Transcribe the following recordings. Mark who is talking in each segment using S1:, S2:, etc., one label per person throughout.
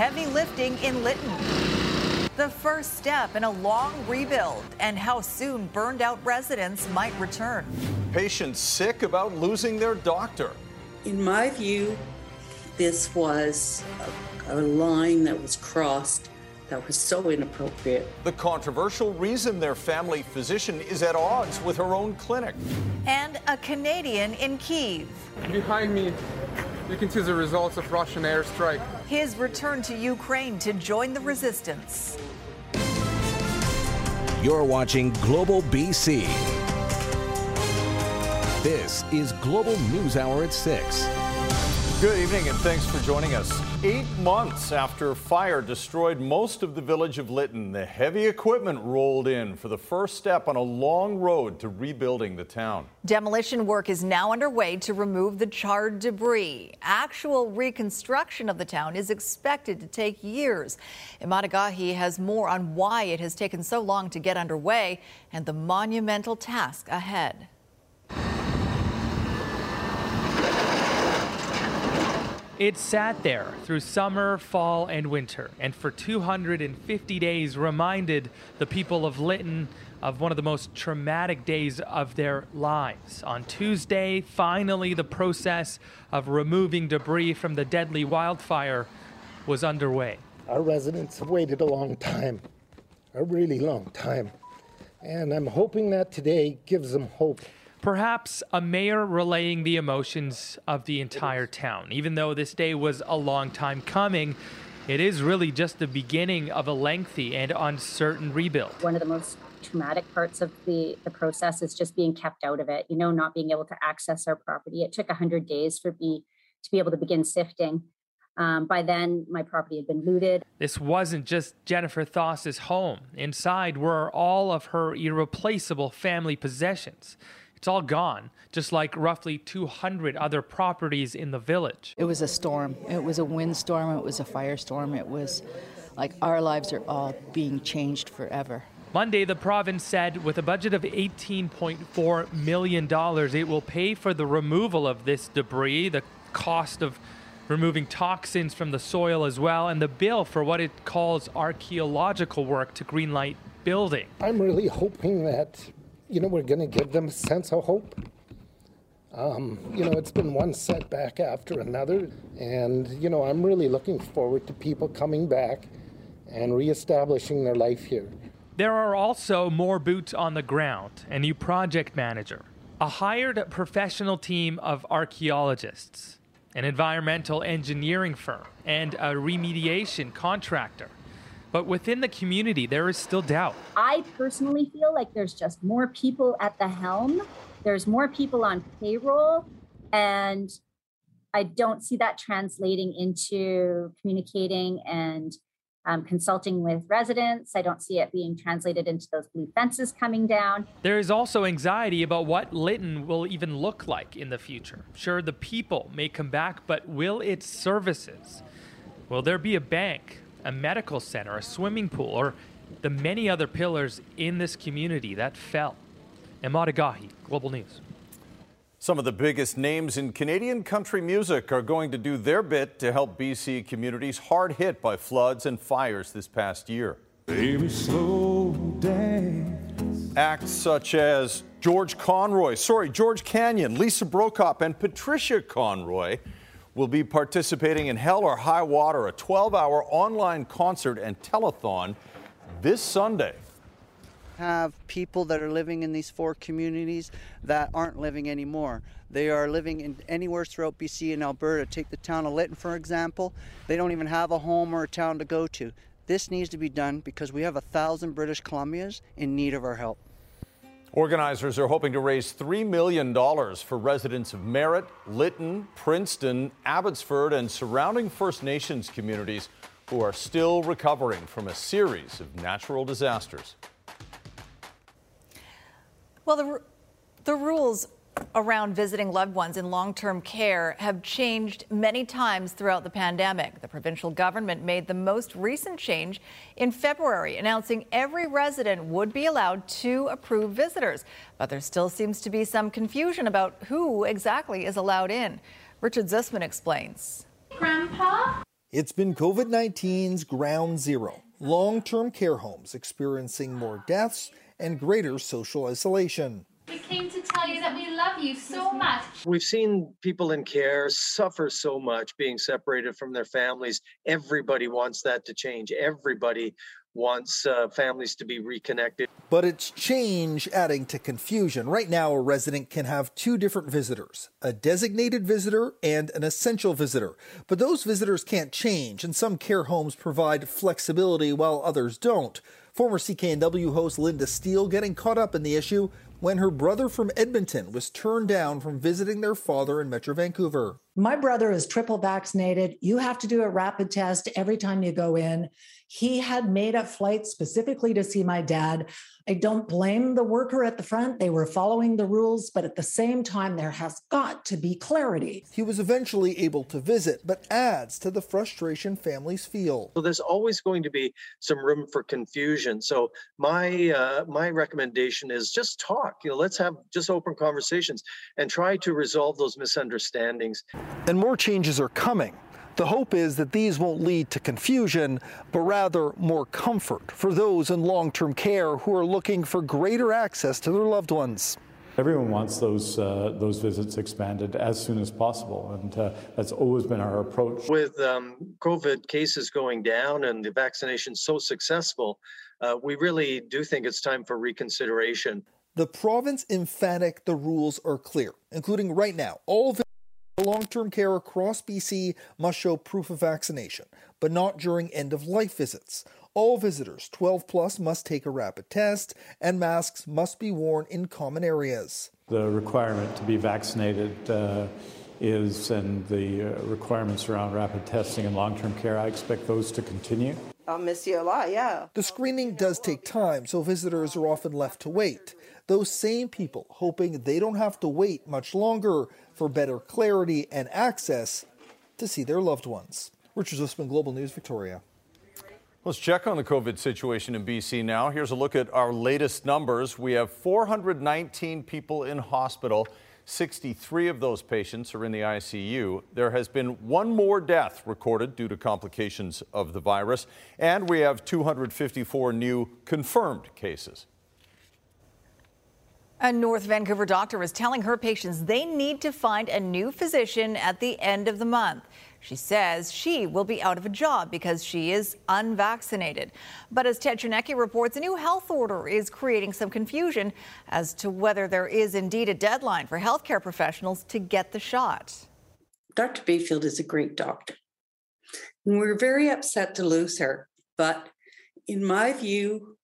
S1: heavy lifting in Lytton. The first step in a long rebuild and how soon burned out residents might return.
S2: Patients sick about losing their doctor.
S3: In my view, this was a, a line that was crossed that was so inappropriate.
S2: The controversial reason their family physician is at odds with her own clinic.
S1: And a Canadian in Kiev.
S4: Behind me, you can see the results of Russian airstrike.
S1: His return to Ukraine to join the resistance.
S5: You're watching Global BC. This is Global News Hour at 6.
S2: Good evening and thanks for joining us. Eight months after fire destroyed most of the village of Lytton, the heavy equipment rolled in for the first step on a long road to rebuilding the town.
S1: Demolition work is now underway to remove the charred debris. Actual reconstruction of the town is expected to take years. Emad Agahi has more on why it has taken so long to get underway and the monumental task ahead.
S6: It sat there through summer, fall, and winter, and for 250 days reminded the people of Lytton of one of the most traumatic days of their lives. On Tuesday, finally, the process of removing debris from the deadly wildfire was underway.
S7: Our residents have waited a long time, a really long time, and I'm hoping that today gives them hope.
S6: Perhaps a mayor relaying the emotions of the entire town. Even though this day was a long time coming, it is really just the beginning of a lengthy and uncertain rebuild.
S8: One of the most traumatic parts of the, the process is just being kept out of it, you know, not being able to access our property. It took 100 days for me to be able to begin sifting. Um, by then, my property had been looted.
S6: This wasn't just Jennifer Thoss's home. Inside were all of her irreplaceable family possessions. It's all gone, just like roughly 200 other properties in the village.
S9: It was a storm. It was a windstorm. It was a firestorm. It was like our lives are all being changed forever.
S6: Monday, the province said with a budget of $18.4 million, it will pay for the removal of this debris, the cost of removing toxins from the soil as well, and the bill for what it calls archaeological work to greenlight building.
S7: I'm really hoping that you know, we're going to give them a sense of hope. Um, you know, it's been one setback after another, and you know, I'm really looking forward to people coming back and reestablishing their life here.
S6: There are also more boots on the ground, a new project manager, a hired professional team of archaeologists, an environmental engineering firm, and a remediation contractor. But within the community, there is still doubt.
S8: I personally feel like there's just more people at the helm, there's more people on payroll, and I don't see that translating into communicating and um, consulting with residents. I don't see it being translated into those blue fences coming down.
S6: There is also anxiety about what Lytton will even look like in the future. Sure, the people may come back, but will its services? Will there be a bank, a medical center, a swimming pool, or the many other pillars in this community that fell. Emad Agahi, Global News.
S2: Some of the biggest names in Canadian country music are going to do their bit to help BC communities hard hit by floods and fires this past year. Baby, Acts such as George Conroy, sorry, George Canyon, Lisa Brokop, and Patricia Conroy will be participating in Hell or High Water, a 12 hour online concert and telethon this Sunday.
S10: Have people that are living in these four communities that aren't living anymore. They are living in anywhere throughout BC and Alberta. Take the town of Lytton, for example. They don't even have a home or a town to go to. This needs to be done because we have a thousand British Columbians in need of our help.
S2: Organizers are hoping to raise $3 million for residents of Merritt, Lytton, Princeton, Abbotsford, and surrounding First Nations communities who are still recovering from a series of natural disasters.
S1: Well, the, the rules around visiting loved ones in long term care have changed many times throughout the pandemic. The provincial government made the most recent change in February, announcing every resident would be allowed to approve visitors. But there still seems to be some confusion about who exactly is allowed in. Richard Zussman explains.
S11: Grandpa? It's been COVID 19's ground zero. Long term care homes experiencing more deaths and greater social isolation.
S12: We came to tell you that we love you so much.
S13: We've seen people in care suffer so much being separated from their families. Everybody wants that to change. Everybody wants uh, families to be reconnected.
S11: But it's change adding to confusion. Right now, a resident can have two different visitors a designated visitor and an essential visitor. But those visitors can't change, and some care homes provide flexibility while others don't. Former CKNW host Linda Steele getting caught up in the issue when her brother from Edmonton was turned down from visiting their father in Metro Vancouver.
S14: My brother is triple vaccinated. You have to do a rapid test every time you go in. He had made a flight specifically to see my dad. I don't blame the worker at the front. They were following the rules, but at the same time, there has got to be clarity.
S11: He was eventually able to visit, but adds to the frustration families feel.
S13: So there's always going to be some room for confusion. So my uh, my recommendation is just talk. You know, let's have just open conversations and try to resolve those misunderstandings.
S11: And more changes are coming. The hope is that these won't lead to confusion, but rather more comfort for those in long term care who are looking for greater access to their loved ones.
S15: Everyone wants those uh, those visits expanded as soon as possible, and uh, that's always been our approach.
S13: With um, COVID cases going down and the vaccination so successful, uh, we really do think it's time for reconsideration.
S11: The province emphatic the rules are clear, including right now all long term care across BC must show proof of vaccination, but not during end of life visits. All visitors 12 plus must take a rapid test, and masks must be worn in common areas.
S15: The requirement to be vaccinated uh, is, and the uh, requirements around rapid testing and long term care, I expect those to continue.
S16: I'll miss you a lot, yeah.
S11: The screening does take time, so visitors are often left to wait. Those same people hoping they don't have to wait much longer for better clarity and access to see their loved ones. Richard Zussman, Global News, Victoria.
S2: Let's check on the COVID situation in BC now. Here's a look at our latest numbers. We have 419 people in hospital. 63 of those patients are in the ICU. There has been one more death recorded due to complications of the virus, and we have 254 new confirmed cases.
S1: A North Vancouver doctor is telling her patients they need to find a new physician at the end of the month. She says she will be out of a job because she is unvaccinated. But as Ted Chernecki reports, a new health order is creating some confusion as to whether there is indeed a deadline for healthcare professionals to get the shot.
S3: Dr. Bayfield is a great doctor. And we're very upset to lose her. But in my view,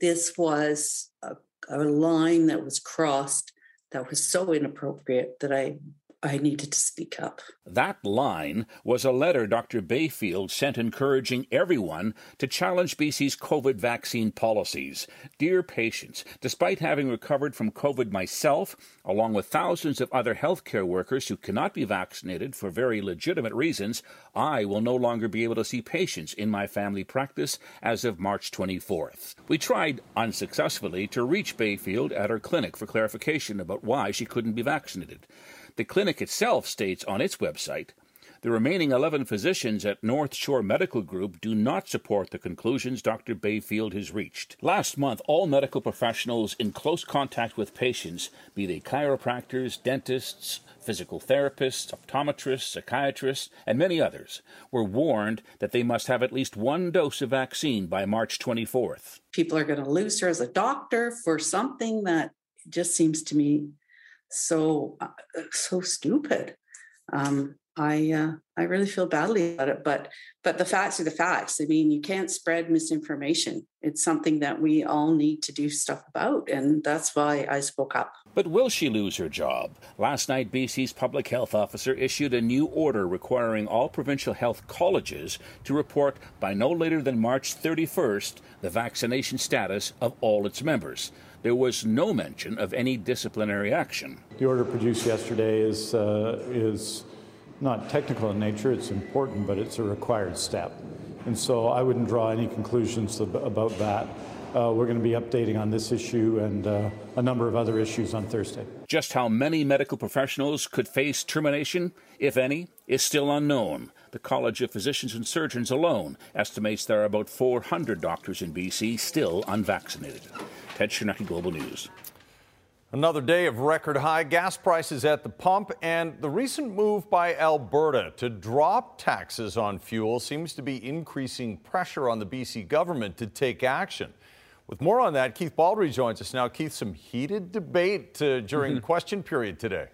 S3: this was a a line that was crossed that was so inappropriate that I I needed to speak up.
S17: That line was a letter Dr. Bayfield sent encouraging everyone to challenge BC's COVID vaccine policies. Dear patients, despite having recovered from COVID myself, along with thousands of other healthcare workers who cannot be vaccinated for very legitimate reasons, I will no longer be able to see patients in my family practice as of March 24th. We tried unsuccessfully to reach Bayfield at her clinic for clarification about why she couldn't be vaccinated. The clinic itself states on its website the remaining 11 physicians at North Shore Medical Group do not support the conclusions Dr. Bayfield has reached. Last month, all medical professionals in close contact with patients, be they chiropractors, dentists, physical therapists, optometrists, psychiatrists, and many others, were warned that they must have at least one dose of vaccine by March 24th.
S3: People are going to lose her as a doctor for something that just seems to me so uh, so stupid. Um, I uh, I really feel badly about it, but but the facts are the facts. I mean, you can't spread misinformation. It's something that we all need to do stuff about, and that's why I spoke up.
S17: But will she lose her job? Last night, BC's public health officer issued a new order requiring all provincial health colleges to report by no later than March 31st the vaccination status of all its members there was no mention of any disciplinary action.
S15: The order produced yesterday is, uh, is not technical in nature, it's important, but it's a required step. And so I wouldn't draw any conclusions about that. Uh, we're going to be updating on this issue and uh, a number of other issues on Thursday.
S17: Just how many medical professionals could face termination, if any, is still unknown. The College of Physicians and Surgeons alone estimates there are about 400 doctors in BC still unvaccinated. Ted Chernecki, Global News.
S2: Another day of record high gas prices at the pump, and the recent move by Alberta to drop taxes on fuel seems to be increasing pressure on the BC government to take action. With more on that, Keith Baldry joins us now. Keith, some heated debate uh, during mm-hmm. question period today.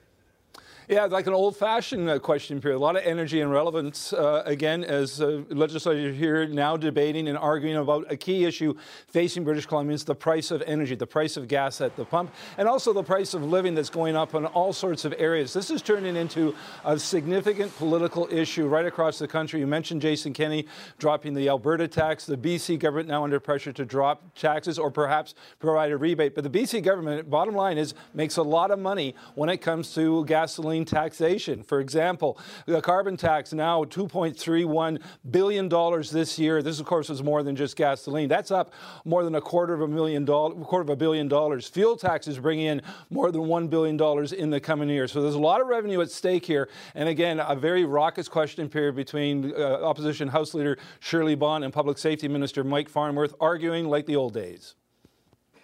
S18: Yeah, like an old-fashioned uh, question period. A lot of energy and relevance. Uh, again, as uh, legislators here now debating and arguing about a key issue facing British Columbians: the price of energy, the price of gas at the pump, and also the price of living that's going up in all sorts of areas. This is turning into a significant political issue right across the country. You mentioned Jason Kenney dropping the Alberta tax. The BC government now under pressure to drop taxes or perhaps provide a rebate. But the BC government, bottom line is, makes a lot of money when it comes to gasoline taxation. For example, the carbon tax now $2.31 billion this year. This, of course, is more than just gasoline. That's up more than a quarter of a million dollars, quarter of a billion dollars. Fuel taxes bring in more than $1 billion in the coming year. So there's a lot of revenue at stake here. And again, a very raucous question period between uh, opposition House Leader Shirley Bond and Public Safety Minister Mike Farnworth arguing like the old days.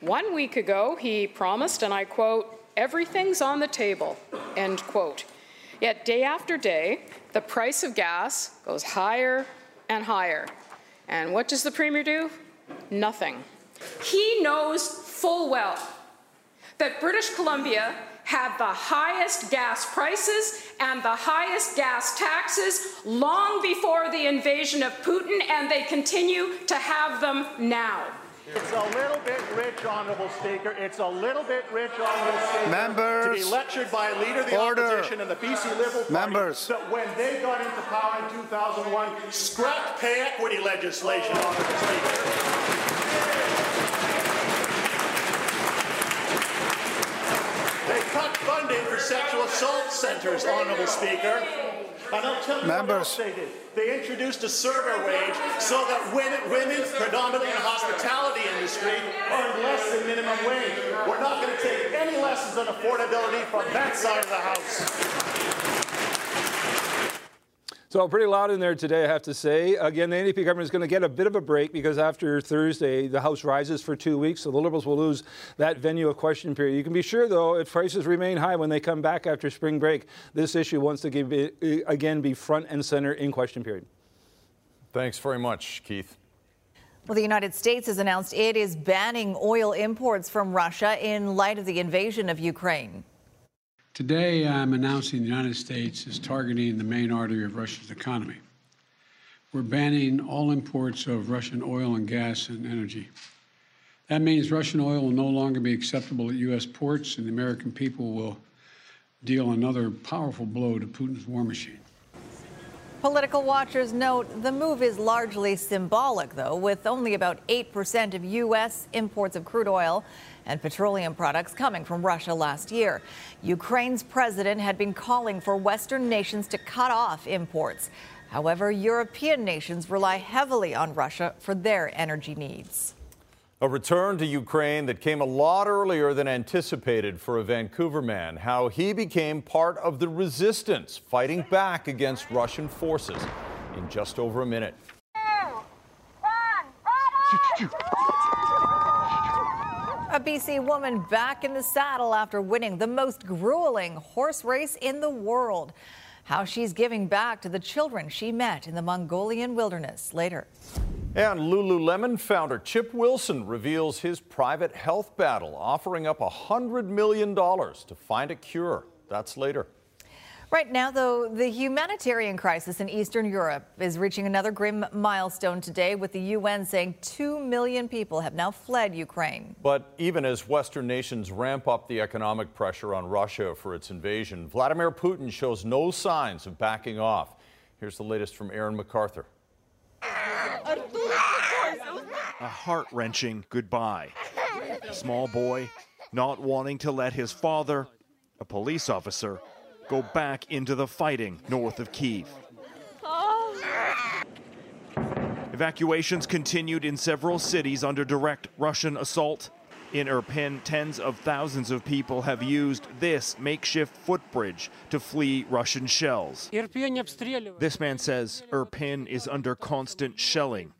S19: One week ago, he promised, and I quote, everything's on the table, end quote. Yet day after day, the price of gas goes higher and higher. And what does the Premier do? Nothing. He knows full well that British Columbia had the highest gas prices and the highest gas taxes long before the invasion of Putin, and they continue to have them now.
S20: It's a little bit rich, Honourable Speaker. It's a little bit rich, Honourable Speaker.
S21: Members.
S20: To be lectured by a leader of the
S21: Order.
S20: opposition and the BC Liberal Party.
S21: Members.
S20: That when they got into power in 2001, scrapped pay equity legislation, Honourable Speaker. They cut funding for sexual assault centres, Honourable Speaker. And I'll tell you
S21: Members.
S20: they did. They introduced a server wage so that women, women predominantly in the hospitality industry, earn less than minimum wage. We're not going to take any lessons on affordability from that side of the House.
S18: So pretty loud in there today, I have to say. Again, the NDP government is going to get a bit of a break because after Thursday, the House rises for two weeks, so the Liberals will lose that venue of question period. You can be sure, though, if prices remain high when they come back after spring break, this issue wants to give, uh, again be front and center in question period.
S2: Thanks very much, Keith.
S1: Well, the United States has announced it is banning oil imports from Russia in light of the invasion of Ukraine.
S22: Today, I'm announcing the United States is targeting the main artery of Russia's economy. We're banning all imports of Russian oil and gas and energy. That means Russian oil will no longer be acceptable at U.S. ports, and the American people will deal another powerful blow to Putin's war machine.
S1: Political watchers note the move is largely symbolic, though, with only about 8% of U.S. imports of crude oil and petroleum products coming from Russia last year. Ukraine's president had been calling for Western nations to cut off imports. However, European nations rely heavily on Russia for their energy needs.
S2: A return to Ukraine that came a lot earlier than anticipated for a Vancouver man. How he became part of the resistance fighting back against Russian forces in just over a minute.
S1: A BC woman back in the saddle after winning the most grueling horse race in the world. How she's giving back to the children she met in the Mongolian wilderness later.
S2: And Lululemon founder Chip Wilson reveals his private health battle, offering up $100 million to find a cure. That's later.
S1: Right now, though, the humanitarian crisis in Eastern Europe is reaching another grim milestone today, with the UN saying 2 million people have now fled Ukraine.
S2: But even as Western nations ramp up the economic pressure on Russia for its invasion, Vladimir Putin shows no signs of backing off. Here's the latest from Aaron McArthur.
S23: A heart wrenching goodbye. Small boy not wanting to let his father, a police officer, go back into the fighting north of Kiev. Evacuations continued in several cities under direct Russian assault. In Irpin, tens of thousands of people have used this makeshift footbridge to flee Russian shells. This man says Irpin is under constant shelling.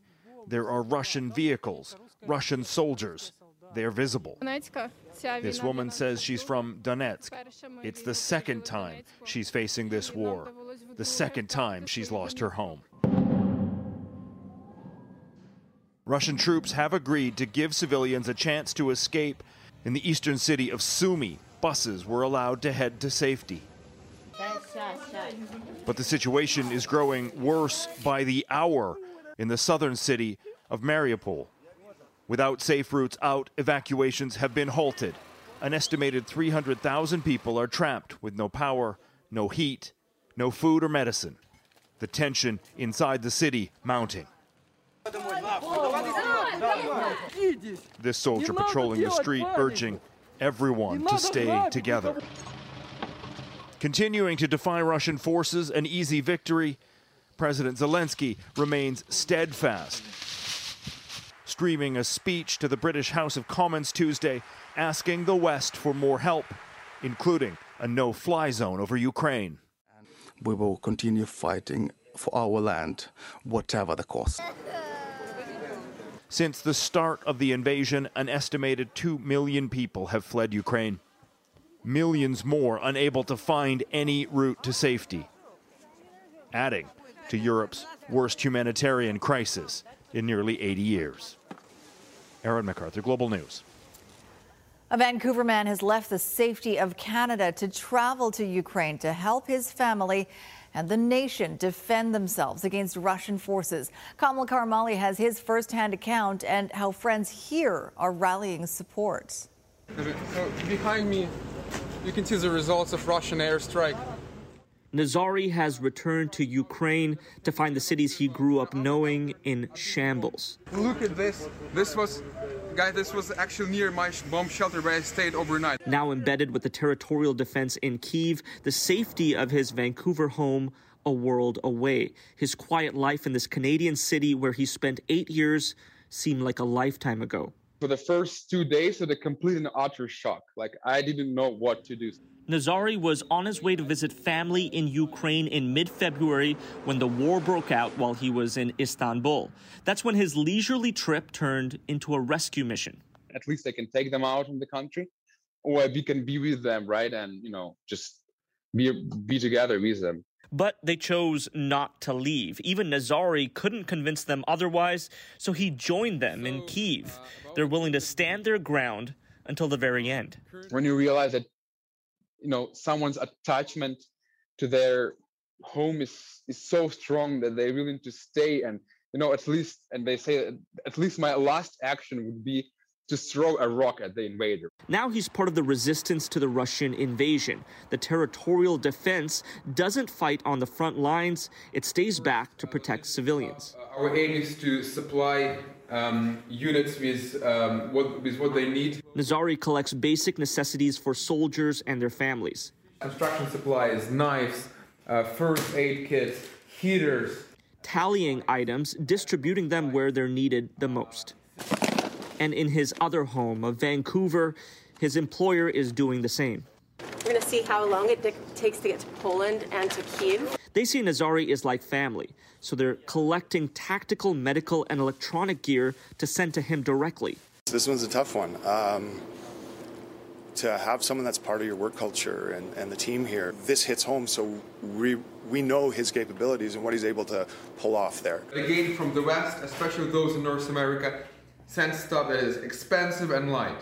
S23: There are Russian vehicles, Russian soldiers. They're visible. This woman says she's from Donetsk. It's the second time she's facing this war, the second time she's lost her home. Russian troops have agreed to give civilians a chance to escape. In the eastern city of Sumy, buses were allowed to head to safety. But the situation is growing worse by the hour in the southern city of Mariupol. Without safe routes out, evacuations have been halted. An estimated 300,000 people are trapped with no power, no heat, no food or medicine. The tension inside the city mounting. This soldier patrolling the street urging everyone to stay together. Continuing to defy Russian forces an easy victory, President Zelensky remains steadfast. Streaming a speech to the British House of Commons Tuesday asking the West for more help, including a no fly zone over Ukraine.
S24: We will continue fighting for our land, whatever the cost.
S23: Since the start of the invasion, an estimated 2 million people have fled Ukraine. Millions more unable to find any route to safety. Adding to Europe's worst humanitarian crisis in nearly 80 years. Aaron McArthur, Global News.
S1: A Vancouver man has left the safety of Canada to travel to Ukraine to help his family and the nation defend themselves against Russian forces. Kamal Karmali has his firsthand account and how friends here are rallying support.
S25: So Behind me, you can see the results of Russian airstrike.
S21: Nazari has returned to Ukraine to find the cities he grew up knowing in shambles.
S25: Look at this. This was, guys, this was actually near my bomb shelter where I stayed overnight.
S21: Now embedded with the territorial defense in Kiev, the safety of his Vancouver home a world away. His quiet life in this Canadian city where he spent eight years seemed like a lifetime ago.
S25: For the first two days, of the complete and utter shock. Like, I didn't know what to do.
S21: Nazari was on his way to visit family in Ukraine in mid February when the war broke out while he was in Istanbul. That's when his leisurely trip turned into a rescue mission.
S25: At least I can take them out of the country, or we can be with them, right? And, you know, just be, be together with them.
S21: But they chose not to leave. Even Nazari couldn't convince them otherwise, so he joined them in Kiev. Uh, They're willing to stand their ground until the very end.
S25: When you realize that you know someone's attachment to their home is is so strong that they're willing to stay and you know at least and they say at least my last action would be to throw a rock at the invader.
S21: Now he's part of the resistance to the Russian invasion. The territorial defense doesn't fight on the front lines, it stays back to protect civilians.
S25: Uh, our aim is to supply um, units with, um, what, with what they need.
S21: Nazari collects basic necessities for soldiers and their families.
S25: Construction supplies, knives, uh, first aid kits, heaters.
S21: Tallying items, distributing them where they're needed the most. And in his other home of Vancouver, his employer is doing the same.
S26: We're going to see how long it takes to get to Poland and to Kiev.
S21: They see Nazari is like family, so they're collecting tactical, medical, and electronic gear to send to him directly.
S27: This one's a tough one. Um, to have someone that's part of your work culture and, and the team here, this hits home, so we, we know his capabilities and what he's able to pull off there.
S25: Again, from the West, especially those in North America, send stuff that is expensive and light.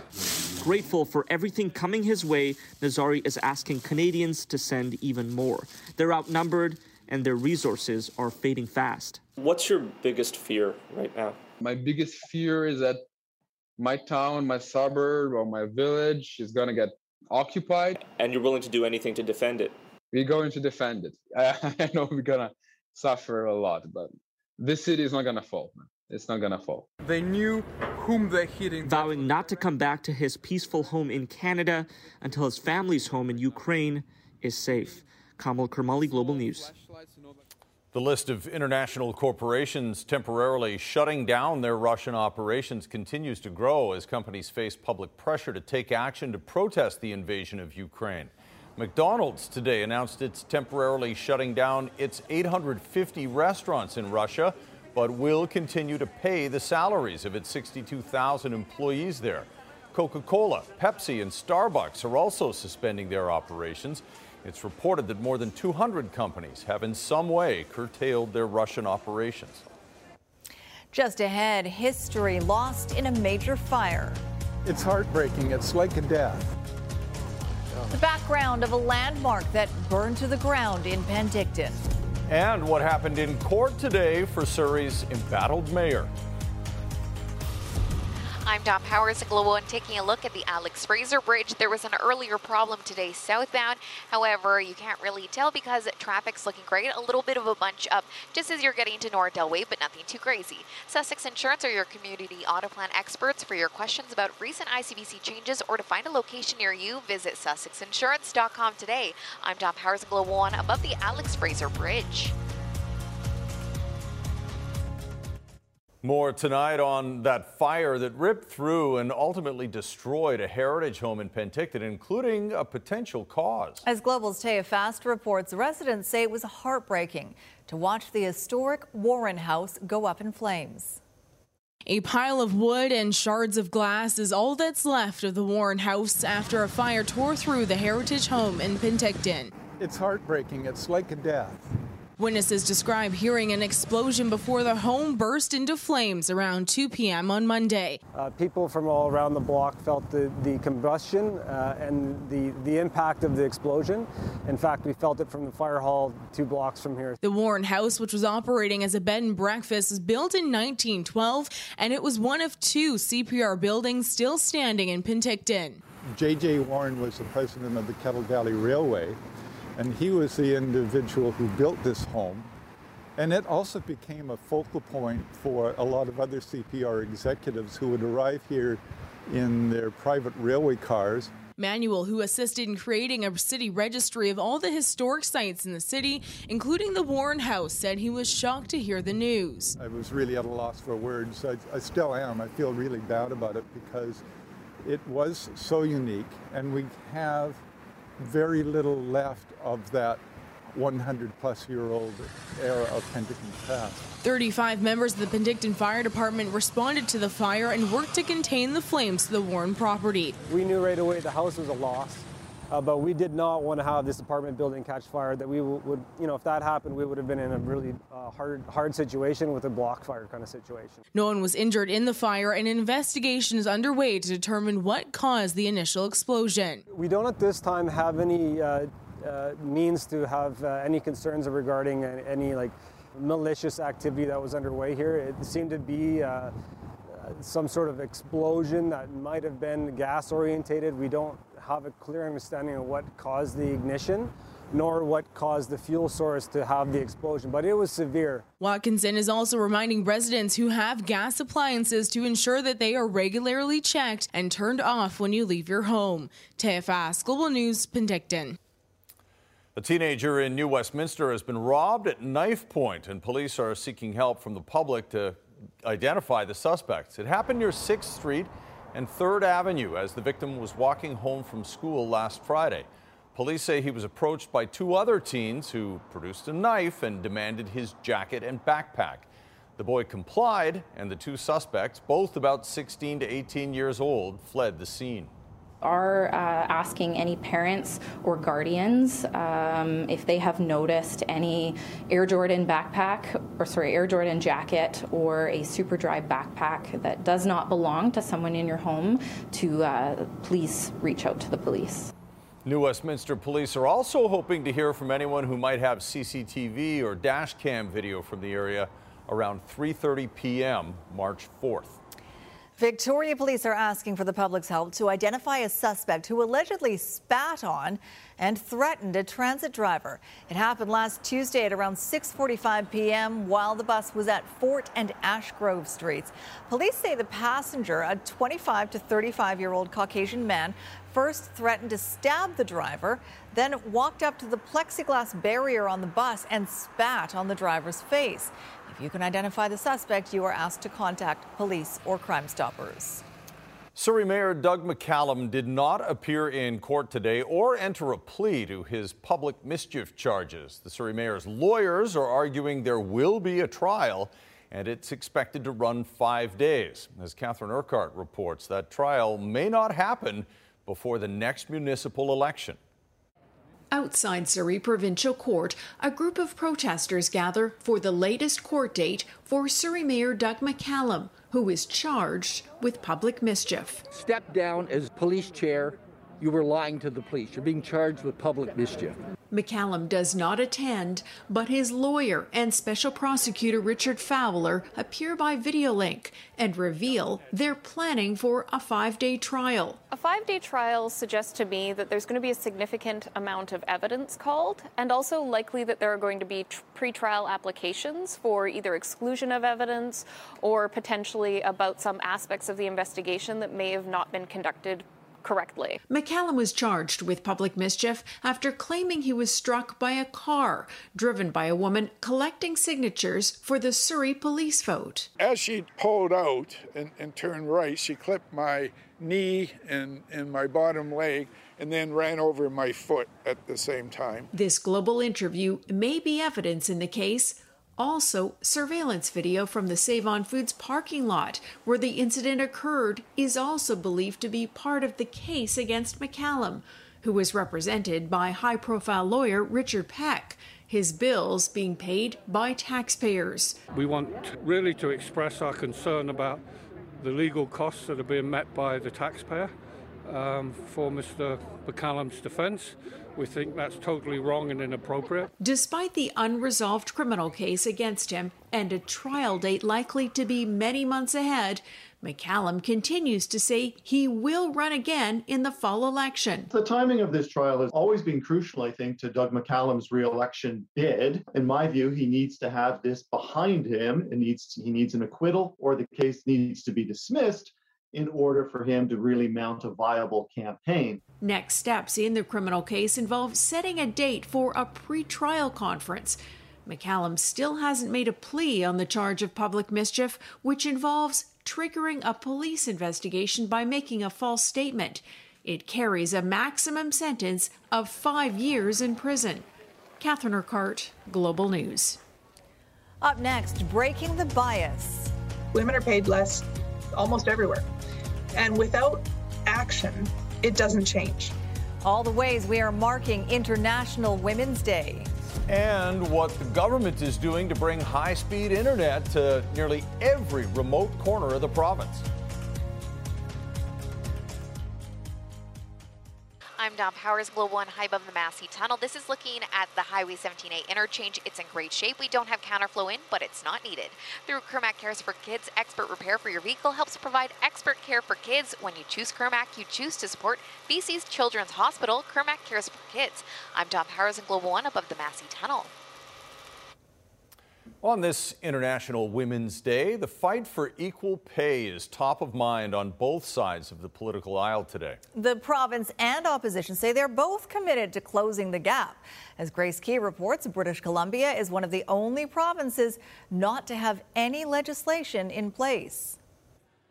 S21: Grateful for everything coming his way, Nazari is asking Canadians to send even more. They're outnumbered and their resources are fading fast. What's your biggest fear right now?
S25: My biggest fear is that my town, my suburb, or my village is going to get occupied.
S21: And you're willing to do anything to defend it?
S25: We're going to defend it. I know we're going to suffer a lot, but this city is not going to fall. It's not going to fall. They knew whom they're hitting.
S21: Vowing not to come back to his peaceful home in Canada until his family's home in Ukraine is safe. Kamal Karmali, Global News.
S2: The list of international corporations temporarily shutting down their Russian operations continues to grow as companies face public pressure to take action to protest the invasion of Ukraine. McDonald's today announced it's temporarily shutting down its 850 restaurants in Russia, but will continue to pay the salaries of its 62,000 employees there. Coca Cola, Pepsi, and Starbucks are also suspending their operations. It's reported that more than 200 companies have in some way curtailed their Russian operations.
S1: Just ahead, history lost in a major fire.
S28: It's heartbreaking. It's like a death.
S1: The background of a landmark that burned to the ground in Penticton.
S2: And what happened in court today for Surrey's embattled mayor.
S29: I'm Dom Powers, Global One, taking a look at the Alex Fraser Bridge. There was an earlier problem today southbound. However, you can't really tell because traffic's looking great. A little bit of a bunch up just as you're getting to North Delta, but nothing too crazy. Sussex Insurance are your community auto plan experts. For your questions about recent ICBC changes or to find a location near you, visit sussexinsurance.com today. I'm Dom Powers, Global One, above the Alex Fraser Bridge.
S2: More tonight on that fire that ripped through and ultimately destroyed a heritage home in Penticton, including a potential cause.
S1: As Global's Taya Fast reports, residents say it was heartbreaking to watch the historic Warren House go up in flames.
S30: A pile of wood and shards of glass is all that's left of the Warren House after a fire tore through the heritage home in Penticton.
S28: It's heartbreaking. It's like a death.
S30: Witnesses describe hearing an explosion before the home burst into flames around 2 p.m. on Monday.
S31: Uh, people from all around the block felt the, the combustion uh, and the, the impact of the explosion. In fact, we felt it from the fire hall two blocks from here.
S30: The Warren House, which was operating as a bed and breakfast, was built in 1912, and it was one of two CPR buildings still standing in Penticton.
S28: J.J. Warren was the president of the Kettle Valley Railway and he was the individual who built this home. And it also became a focal point for a lot of other CPR executives who would arrive here in their private railway cars.
S30: Manuel, who assisted in creating a city registry of all the historic sites in the city, including the Warren House, said he was shocked to hear the news.
S28: I was really at a loss for words. I, I still am. I feel really bad about it because it was so unique, and we have very little left of that 100 plus year old era of Penticton past.
S30: 35 members of the Penticton Fire Department responded to the fire and worked to contain the flames to the Warren property.
S31: We knew right away the house was a loss. Uh, but we did not want to have this apartment building catch fire. That we would, you know, if that happened, we would have been in a really uh, hard, hard situation with a block fire kind of situation.
S30: No one was injured in the fire, and an investigation is underway to determine what caused the initial explosion.
S31: We don't at this time have any uh, uh means to have uh, any concerns regarding any like malicious activity that was underway here. It seemed to be uh, some sort of explosion that might have been gas orientated. We don't have a clear understanding of what caused the ignition nor what caused the fuel source to have the explosion, but it was severe.
S30: Watkinson is also reminding residents who have gas appliances to ensure that they are regularly checked and turned off when you leave your home. TFS Global News, Penticton.
S2: A teenager in New Westminster has been robbed at knife point, and police are seeking help from the public to identify the suspects. It happened near 6th Street and 3rd Avenue as the victim was walking home from school last Friday. Police say he was approached by two other teens who produced a knife and demanded his jacket and backpack. The boy complied, and the two suspects, both about 16 to 18 years old, fled the scene
S32: are uh, asking any parents or guardians um, if they have noticed any Air Jordan backpack, or sorry, Air Jordan jacket, or a Superdry backpack that does not belong to someone in your home, to uh, please reach out to the police.
S2: New Westminster police are also hoping to hear from anyone who might have CCTV or dash cam video from the area around 3:30 p.m. March 4th.
S1: Victoria police are asking for the public's help to identify a suspect who allegedly spat on and threatened a transit driver. It happened last Tuesday at around 6:45 p.m. while the bus was at Fort and Ashgrove Streets. Police say the passenger, a 25 to 35 year old Caucasian man, first threatened to stab the driver, then walked up to the plexiglass barrier on the bus and spat on the driver's face. You can identify the suspect, you are asked to contact police or Crime Stoppers.
S2: Surrey Mayor Doug McCallum did not appear in court today or enter a plea to his public mischief charges. The Surrey Mayor's lawyers are arguing there will be a trial and it's expected to run five days. As Catherine Urquhart reports, that trial may not happen before the next municipal election.
S33: Outside Surrey Provincial Court, a group of protesters gather for the latest court date for Surrey Mayor Doug McCallum, who is charged with public mischief.
S34: Step down as police chair. You were lying to the police. You're being charged with public mischief.
S33: McCallum does not attend, but his lawyer and special prosecutor Richard Fowler appear by video link and reveal they're planning for a five day trial.
S35: A five day trial suggests to me that there's going to be a significant amount of evidence called, and also likely that there are going to be pre trial applications for either exclusion of evidence or potentially about some aspects of the investigation that may have not been conducted correctly.
S33: McCallum was charged with public mischief after claiming he was struck by a car driven by a woman collecting signatures for the Surrey police vote.
S36: As she pulled out and, and turned right, she clipped my knee and, and my bottom leg and then ran over my foot at the same time.
S33: This global interview may be evidence in the case also, surveillance video from the Save On Foods parking lot where the incident occurred is also believed to be part of the case against McCallum, who was represented by high profile lawyer Richard Peck his bills being paid by taxpayers.
S37: We want really to express our concern about the legal costs that are being met by the taxpayer um, for Mr. McCallum's defence. We think that's totally wrong and inappropriate.
S33: Despite the unresolved criminal case against him and a trial date likely to be many months ahead, McCallum continues to say he will run again in the fall election.
S38: The timing of this trial has always been crucial, I think, to Doug McCallum's reelection bid. In my view, he needs to have this behind him. It needs he needs an acquittal or the case needs to be dismissed in order for him to really mount a viable campaign.
S33: Next steps in the criminal case involve setting a date for a pre-trial conference. McCallum still hasn't made a plea on the charge of public mischief, which involves triggering a police investigation by making a false statement. It carries a maximum sentence of five years in prison. Catherine Urquhart, Global News.
S1: Up next, breaking the bias.
S39: Women are paid less almost everywhere. And without action, it doesn't change.
S1: All the ways we are marking International Women's Day.
S2: And what the government is doing to bring high speed internet to nearly every remote corner of the province.
S29: I'm Dom Powers, Global One high above the Massey Tunnel. This is looking at the Highway 17A interchange. It's in great shape. We don't have counterflow in, but it's not needed. Through Kirmac Cares for Kids, expert repair for your vehicle helps provide expert care for kids. When you choose Kirmac, you choose to support BC's Children's Hospital, Kirmac Cares for Kids. I'm Dom Powers in Global One above the Massey Tunnel.
S2: On this International Women's Day, the fight for equal pay is top of mind on both sides of the political aisle today.
S1: The province and opposition say they're both committed to closing the gap. As Grace Ke reports, British Columbia is one of the only provinces not to have any legislation in place.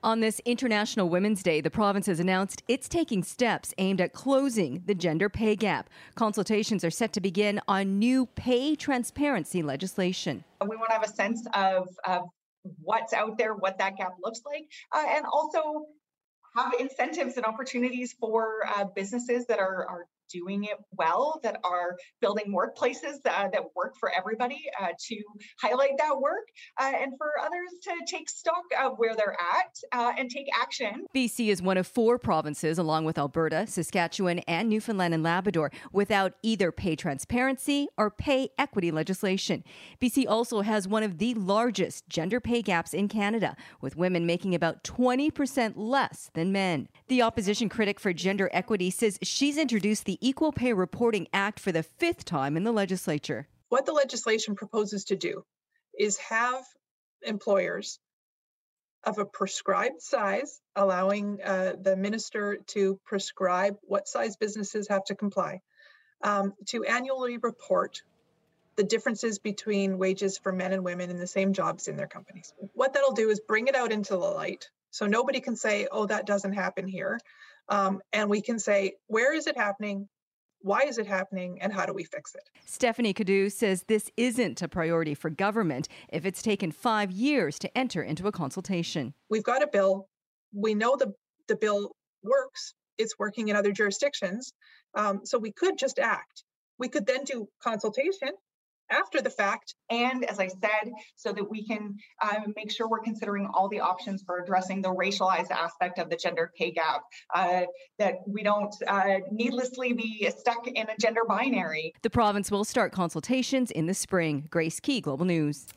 S40: On this International Women's Day, the province has announced it's taking steps aimed at closing the gender pay gap. Consultations are set to begin on new pay transparency legislation.
S41: We want to have a sense of, of what's out there, what that gap looks like, uh, and also have incentives and opportunities for uh, businesses that are, are doing it well, that are building workplaces uh, that work for everybody uh, to highlight that work, uh, and for others to take stock of where they're at uh, and take action.
S40: BC is one of four provinces, along with Alberta, Saskatchewan, and Newfoundland and Labrador, without either pay transparency or pay equity legislation. BC also has one of the largest gender pay gaps in Canada, with women making about 20% less than men. The opposition critic for gender equity says she's introduced the Equal Pay Reporting Act for the fifth time in the legislature.
S39: What the legislation proposes to do is have employers of a prescribed size, allowing uh, the minister to prescribe what size businesses have to comply, um, to annually report the differences between wages for men and women in the same jobs in their companies. What that'll do is bring it out into the light. So nobody can say, oh, that doesn't happen here. Um, and we can say, where is it happening? Why is it happening and how do we fix it?
S40: Stephanie Cadieux says this isn't a priority for government if it's taken five years to enter into a consultation.
S39: We've got a bill. We know the, the bill works, it's working in other jurisdictions. Um, so we could just act. We could then do consultation after the fact.
S41: And as I said, so that we can uh, make sure we're considering all the options for addressing the racialized aspect of the gender pay gap, uh, that we don't uh, needlessly be stuck in a gender binary.
S40: The province will start consultations in the spring. Grace Ke, Global News.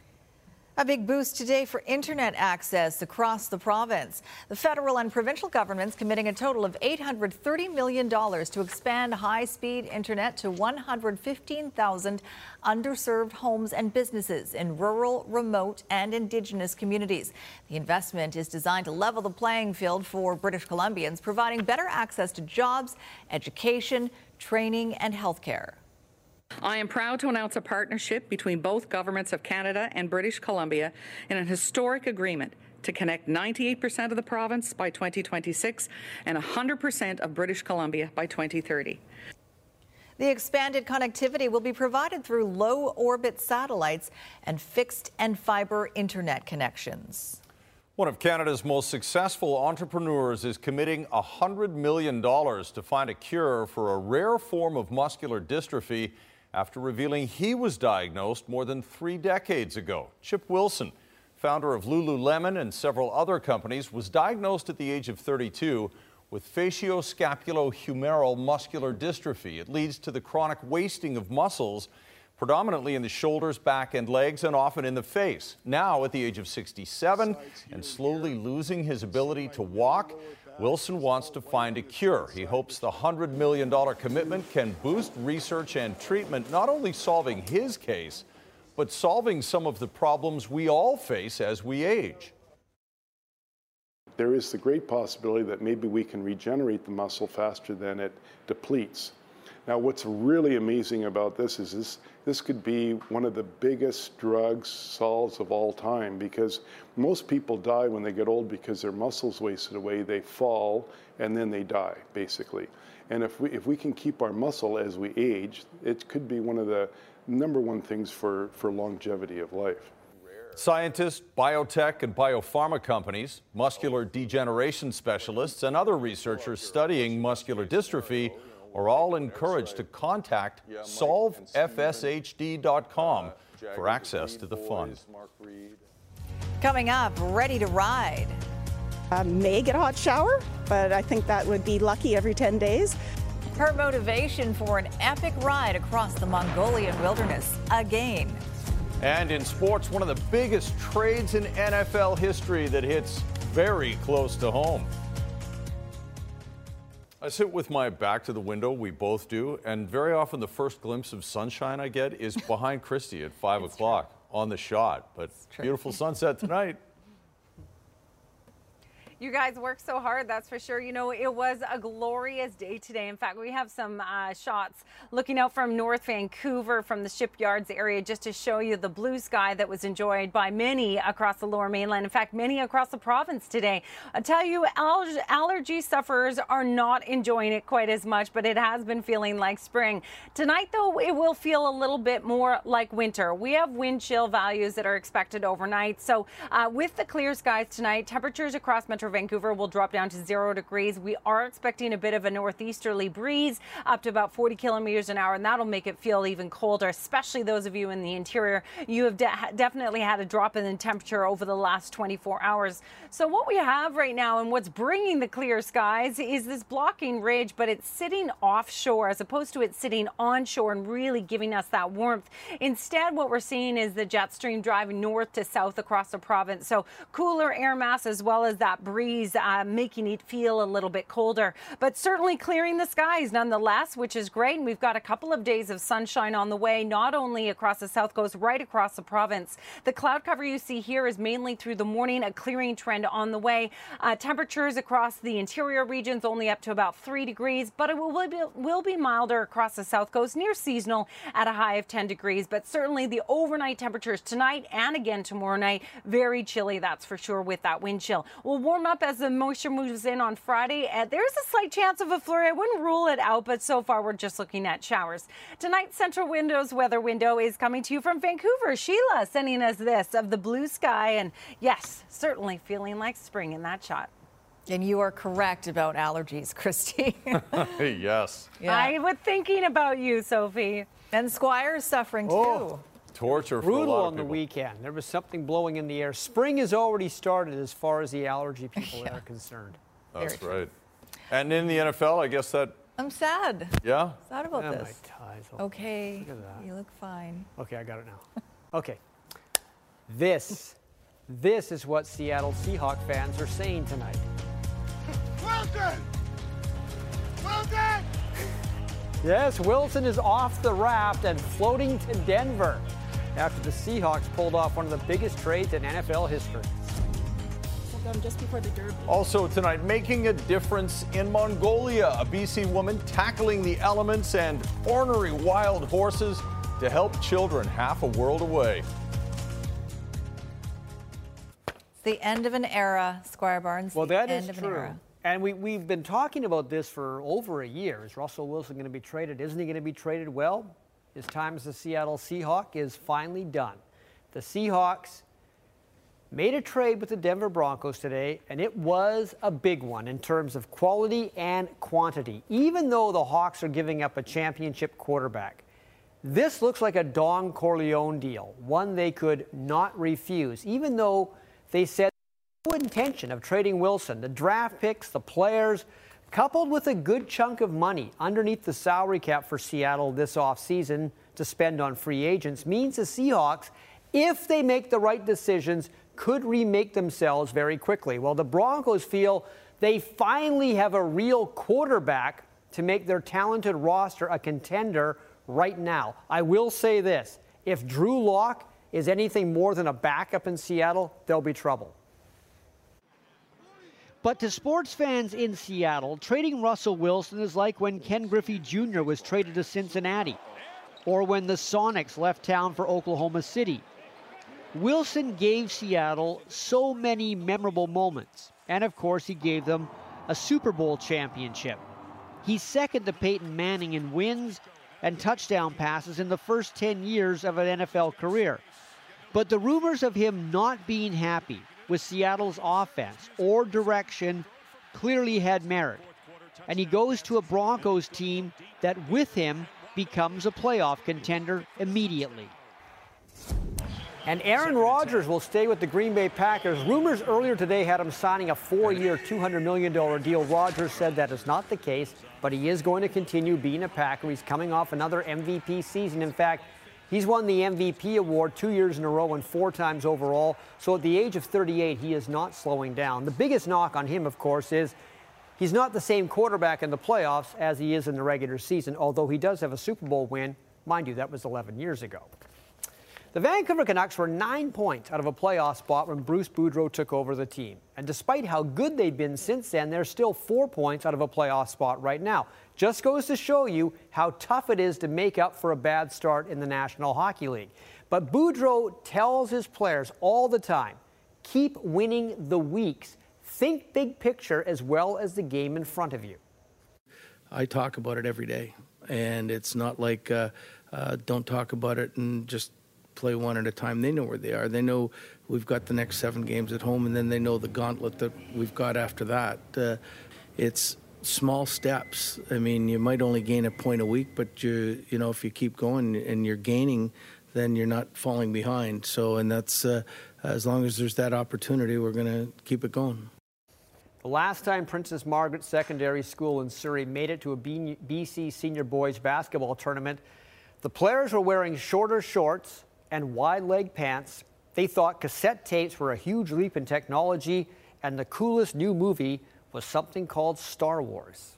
S1: A big boost today for internet access across the province. The federal and provincial governments committing a total of $830 million to expand high speed internet to 115,000 underserved homes and businesses in rural, remote, and Indigenous communities. The investment is designed to level the playing field for British Columbians, providing better access to jobs, education, training, and health care.
S42: I am proud to announce a partnership between both governments of Canada and British Columbia in an historic agreement to connect 98% of the province by 2026 and 100% of British Columbia by 2030.
S1: The expanded connectivity will be provided through low orbit satellites and fixed and fiber internet connections.
S2: One of Canada's most successful entrepreneurs is committing $100 million to find a cure for a rare form of muscular dystrophy after revealing he was diagnosed more than three decades ago. Chip Wilson, founder of Lululemon and several other companies, was diagnosed at the age of 32 with facioscapulohumeral muscular dystrophy. It leads to the chronic wasting of muscles, predominantly in the shoulders, back, and legs, and often in the face. Now, at the age of 67 and slowly losing his ability to walk, Wilson wants to find a cure. He hopes the $100 million commitment can boost research and treatment, not only solving his case, but solving some of the problems we all face as we age.
S43: There is the great possibility that maybe we can regenerate the muscle faster than it depletes. Now, what's really amazing about this is this, this could be one of the biggest drugs solves of all time because most people die when they get old because their muscles wasted away, they fall, and then they die, basically. And if we, if we can keep our muscle as we age, it could be one of the number one things for, for longevity of life.
S2: Scientists, biotech, and biopharma companies, muscular degeneration specialists, and other researchers studying muscular dystrophy are all encouraged to contact solvefshd.com for access to the fund.
S1: Coming up, ready to ride.
S44: I may get a hot shower, but I think that would be lucky every 10 days.
S1: Her motivation for an epic ride across the Mongolian wilderness again.
S2: And in sports, one of the biggest trades in NFL history that hits very close to home. I sit with my back to the window, we both do, and very often the first glimpse of sunshine I get is behind Christy at 5 o'clock on the shot. But beautiful sunset tonight.
S45: You guys work so hard, that's for sure. You know, it was a glorious day today. In fact, we have some uh, shots looking out from North Vancouver, from the shipyards area, just to show you the blue sky that was enjoyed by many across the lower mainland. In fact, many across the province today. I tell you, allergy sufferers are not enjoying it quite as much, but it has been feeling like spring. Tonight, though, it will feel a little bit more like winter. We have wind chill values that are expected overnight. So, uh, with the clear skies tonight, temperatures across Metro Vancouver will drop down to zero degrees. We are expecting a bit of a northeasterly breeze up to about 40 kilometers an hour, and that'll make it feel even colder, especially those of you in the interior. You have de definitely had a drop in the temperature over the last 24 hours. So, what we have right now and what's bringing the clear skies is this blocking ridge, but it's sitting offshore as opposed to it sitting onshore and really giving us that warmth. Instead, what we're seeing is the jet stream driving north to south across the province. So, cooler air mass as well as that breeze uh, making it feel a little bit colder, but certainly clearing the skies nonetheless, which is great. And we've got a couple of days of sunshine on the way, not only across the south coast, right across the province. The cloud cover you see here is mainly through the morning, a clearing trend on the way. Uh, temperatures across the interior regions only up to about three degrees, but it will be, will be milder across the south coast, near seasonal at a high of 10 degrees. But certainly the overnight temperatures tonight and again tomorrow night, very chilly, that's for sure, with that wind chill. We'll warm up as the moisture moves in on Friday. And there's a slight chance of a flurry. I wouldn't rule it out, but so far we're just looking at showers. Tonight's Centra Windows weather window is coming to you from Vancouver. Sheila sending us this of the blue sky. And yes, certainly feeling like spring in that shot.
S1: And you are correct about allergies, Christy.
S2: yes.
S45: Yeah. I was thinking about you, Sophie.
S1: And Squire is suffering oh. too.
S46: Oh.
S2: Torture
S46: Brutal
S2: on
S46: the weekend. There was something blowing in the air. Spring has already started as far as the allergy people yeah. are concerned.
S2: That's Very right. True. And in the NFL, I guess that.
S1: I'm sad.
S2: Yeah.
S1: Sad about
S46: yeah,
S1: this. Okay. Look you look fine.
S46: Okay, I got it now. okay. This, this is what Seattle Seahawk fans are saying tonight.
S47: Wilson! Wilson!
S46: Yes, Wilson is off the raft and floating to Denver after the Seahawks pulled off one of the biggest trades in NFL history.
S48: Just before the Derby.
S2: Also tonight, making a difference in Mongolia. A BC woman tackling the elements and ornery wild horses to help children half a world away.
S1: It's the end of an era, Squire Barnes.
S46: Well, that
S1: is
S46: true. And we, we've been talking about this for over a year. Is Russell Wilson going to be traded? Isn't he going to be traded? Well, his time as a Seattle Seahawk is finally done. The Seahawks made a trade with the Denver Broncos today, and it was a big one in terms of quality and quantity, even though the Hawks are giving up a championship quarterback. This looks like a Don Corleone deal, one they could not refuse, even though they said no intention of trading Wilson. The draft picks, the players, coupled with a good chunk of money underneath the salary cap for Seattle this offseason to spend on free agents, means the Seahawks, if they make the right decisions, could remake themselves very quickly. Well, the Broncos feel they finally have a real quarterback to make their talented roster a contender right now. I will say this if Drew Lock is anything more than a backup in Seattle, there'll be trouble. But to sports fans in Seattle, trading Russell Wilson is like when Ken Griffey Jr. was traded to Cincinnati, or when the Sonics left town for Oklahoma City. Wilson gave Seattle so many memorable moments, and of course, he gave them a Super Bowl championship. He's second to Peyton Manning in wins and touchdown passes in the first 10 years of an NFL career. But the rumors of him not being happy with Seattle's offense or direction clearly had merit. And he goes to a Broncos team that with him becomes a playoff contender immediately. And Aaron Rodgers will stay with the Green Bay Packers. Rumors earlier today had him signing a four year, $200 million deal. Rodgers said that is not the case, but he is going to continue being a Packer. He's coming off another MVP season. In fact, He's won the MVP award two years in a row and four times overall. So at the age of 38, he is not slowing down. The biggest knock on him, of course, is he's not the same quarterback in the playoffs as he is in the regular season, although he does have a Super Bowl win. Mind you, that was 11 years ago. The Vancouver Canucks were nine points out of a playoff spot when Bruce Boudreau took over the team. And despite how good they've been since then, they're still four points out of a playoff spot right now. Just goes to show you how tough it is to make up for a bad start in the National Hockey League. But Boudreau tells his players all the time keep winning the weeks. Think big picture as well as the game in front of you.
S49: I talk about it every day. And it's not like uh, uh, don't talk about it and just play one at a time. They know where they are. They know we've got the next seven games at home, and then they know the gauntlet that we've got after that. Uh, it's small steps. I mean, you might only gain a point a week, but you you know if you keep going and you're gaining, then you're not falling behind. So, and that's uh, as long as there's that opportunity, we're going to keep it going.
S46: The last time Princess Margaret Secondary School in Surrey made it to a BC senior boys basketball tournament, the players were wearing shorter shorts and wide leg pants. They thought cassette tapes were a huge leap in technology, and the coolest new movie was something called Star Wars.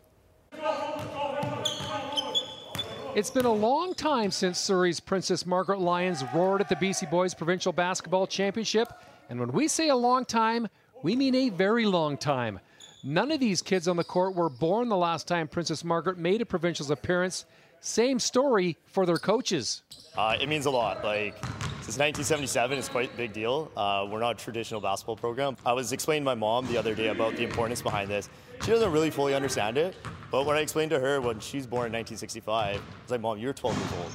S50: It's been a long time since Surrey's Princess Margaret Lions roared at the BC Boys Provincial Basketball Championship. And when we say a long time, we mean a very long time. None of these kids on the court were born the last time Princess Margaret made a provincial's appearance. Same story for their coaches.
S51: Uh, it means a lot. Like since 1977, it's quite a big deal. Uh, we're not a traditional basketball program. I was explaining to my mom the other day about the importance behind this. She doesn't really fully understand it, but when I explained to her when she's born in 1965, I was like, "Mom, you're 12 years old."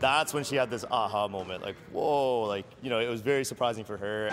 S51: That's when she had this aha moment, like, "Whoa!" Like, you know, it was very surprising for her.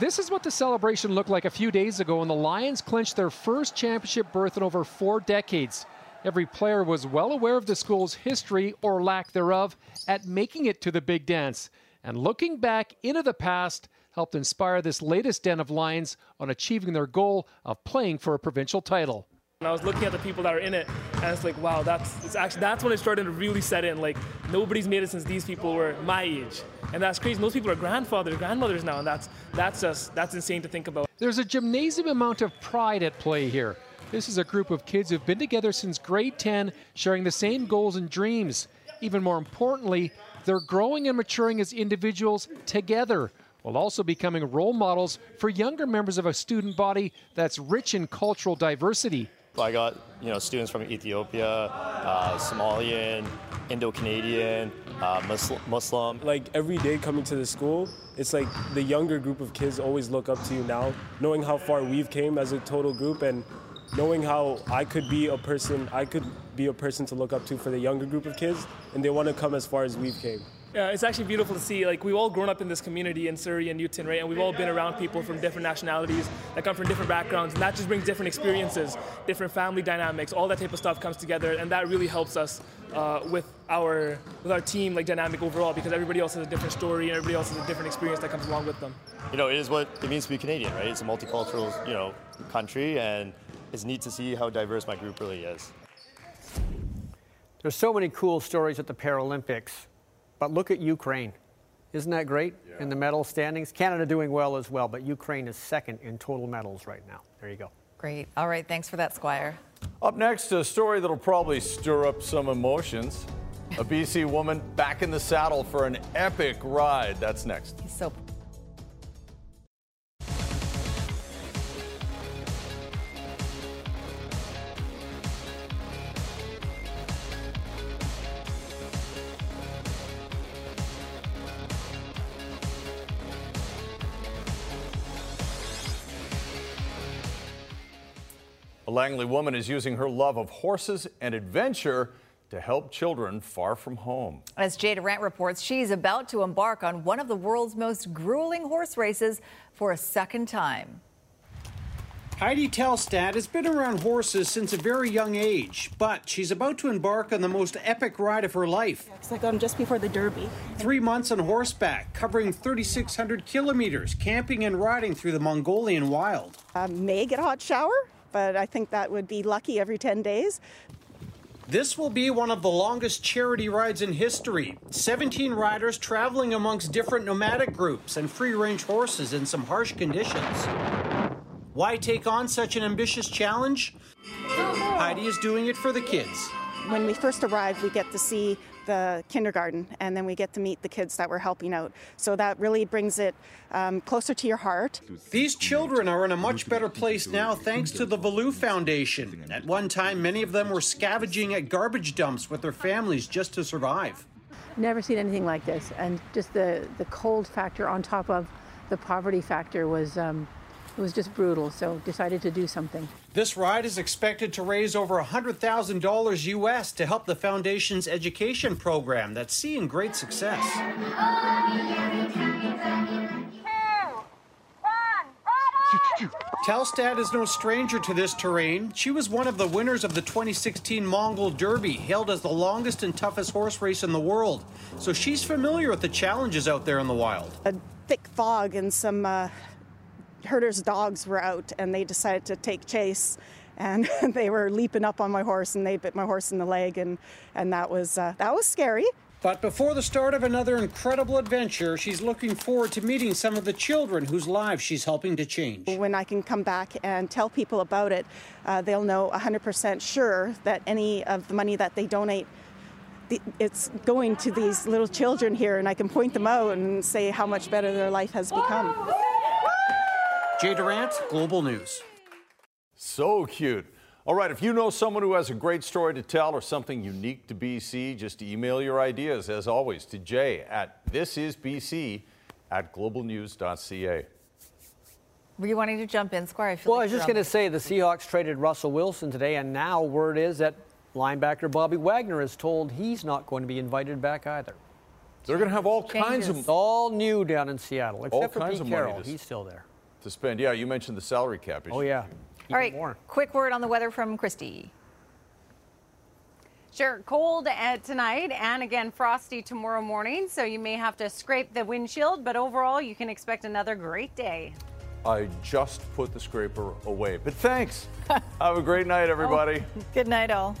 S50: This is what the celebration looked like a few days ago when the Lions clinched their first championship berth in over four decades. Every player was well aware of the school's history or lack thereof at making it to the big dance. And looking back into the past helped inspire this latest den of Lions on achieving their goal of playing for a provincial title.
S52: And I was looking at the people that are in it, and it's like, wow, that's it's actually that's when it started to really set in. Like nobody's made it since these people were my age, and that's crazy. Most people are grandfathers, grandmothers now, and that's that's just that's insane to think about.
S50: There's a gymnasium amount of pride at play here. This is a group of kids who've been together since grade 10, sharing the same goals and dreams. Even more importantly, they're growing and maturing as individuals together, while also becoming role models for younger members of a student body that's rich in cultural diversity.
S51: I got you know students from Ethiopia, uh, Somalian, Indo-Canadian, uh, Muslim.
S53: Like every day coming to the school, it's like the younger group of kids always look up to you now, knowing how far we've came as a total group and knowing how I could be a person, I could be a person to look up to for the younger group of kids, and they want to come as far as we've came.
S52: Yeah, it's actually beautiful to see. Like we've all grown up in this community in Surrey and Newton, right? And we've all been around people from different nationalities that come from different backgrounds, and that just brings different experiences, different family dynamics. All that type of stuff comes together, and that really helps us uh, with our with our team like dynamic overall because everybody else has a different story and everybody else has a different experience that comes along with them.
S51: You know, it is what it means to be Canadian, right? It's a multicultural, you know, country, and it's neat to see how diverse my group really is.
S46: There's so many cool stories at the Paralympics. But look at Ukraine. Isn't that great yeah. in the medal standings? Canada doing well as well, but Ukraine is second in total medals right now. There you go.
S1: Great. All right. Thanks for that, Squire.
S2: Up next, a story that'll probably stir up some emotions. A BC woman back in the saddle for an epic ride. That's next.
S1: He's so
S2: Langley woman is using her love of horses and adventure to help children far from home.
S1: As Jay Durant reports, she's about to embark on one of the world's most grueling horse races for a second time.
S54: Heidi Telstad has been around horses since a very young age, but she's about to embark on the most epic ride of her life.
S48: It's like I'm just before the Derby.
S54: Three months on horseback, covering 3,600 kilometers, camping and riding through the Mongolian wild.
S44: I may get a hot shower, but I think that would be lucky every 10 days.
S54: This will be one of the longest charity rides in history. 17 riders traveling amongst different nomadic groups and free range horses in some harsh conditions. Why take on such an ambitious challenge? Heidi is doing it for the kids.
S44: When we first arrived, we get to see the kindergarten, and then we get to meet the kids that we're helping out. So that really brings it um, closer to your heart.
S54: These children are in a much better place now thanks to the Valu Foundation. At one time, many of them were scavenging at garbage dumps with their families just to survive.
S48: Never seen anything like this, and just the, the cold factor on top of the poverty factor was um, It was just brutal, so decided to do something.
S54: This ride is expected to raise over $100,000 US to help the foundation's education program that's seeing great success. Telstad is no stranger to this terrain. She was one of the winners of the 2016 Mongol Derby, hailed as the longest and toughest horse race in the world. So she's familiar with the challenges out there in the wild.
S44: A thick fog and some uh, herders' dogs were out, and they decided to take chase. And they were leaping up on my horse, and they bit my horse in the leg, and and that was uh, that was scary.
S54: But before the start of another incredible adventure, she's looking forward to meeting some of the children whose lives she's helping to change.
S44: When I can come back and tell people about it, uh, they'll know 100% sure that any of the money that they donate, it's going to these little children here, and I can point them out and say how much better their life has become.
S54: Jay Durant, Global News.
S2: So cute. All right, if you know someone who has a great story to tell or something unique to BC, just email your ideas, as always, to jay at thisisbc at globalnews.ca.
S1: Were you wanting to jump in, Squire? I
S46: well, like I was just going to say the Seahawks traded Russell Wilson today, and now word is that linebacker Bobby Wagner is told he's not going to be invited back either.
S2: They're going to have all Changes. kinds of
S46: all new down in Seattle, except
S2: all
S46: for
S2: kinds
S46: Pete
S2: of
S46: Carroll.
S2: Money to,
S46: he's still there
S2: to spend. Yeah, you mentioned the salary cap issue.
S46: Oh yeah.
S1: All right, more. quick word on the weather from Christy.
S45: Sure, cold at tonight and again frosty tomorrow morning, so you may have to scrape the windshield, but overall you can expect another great day.
S2: I just put the scraper away, but thanks. have a great night, everybody.
S1: Oh, good night, all.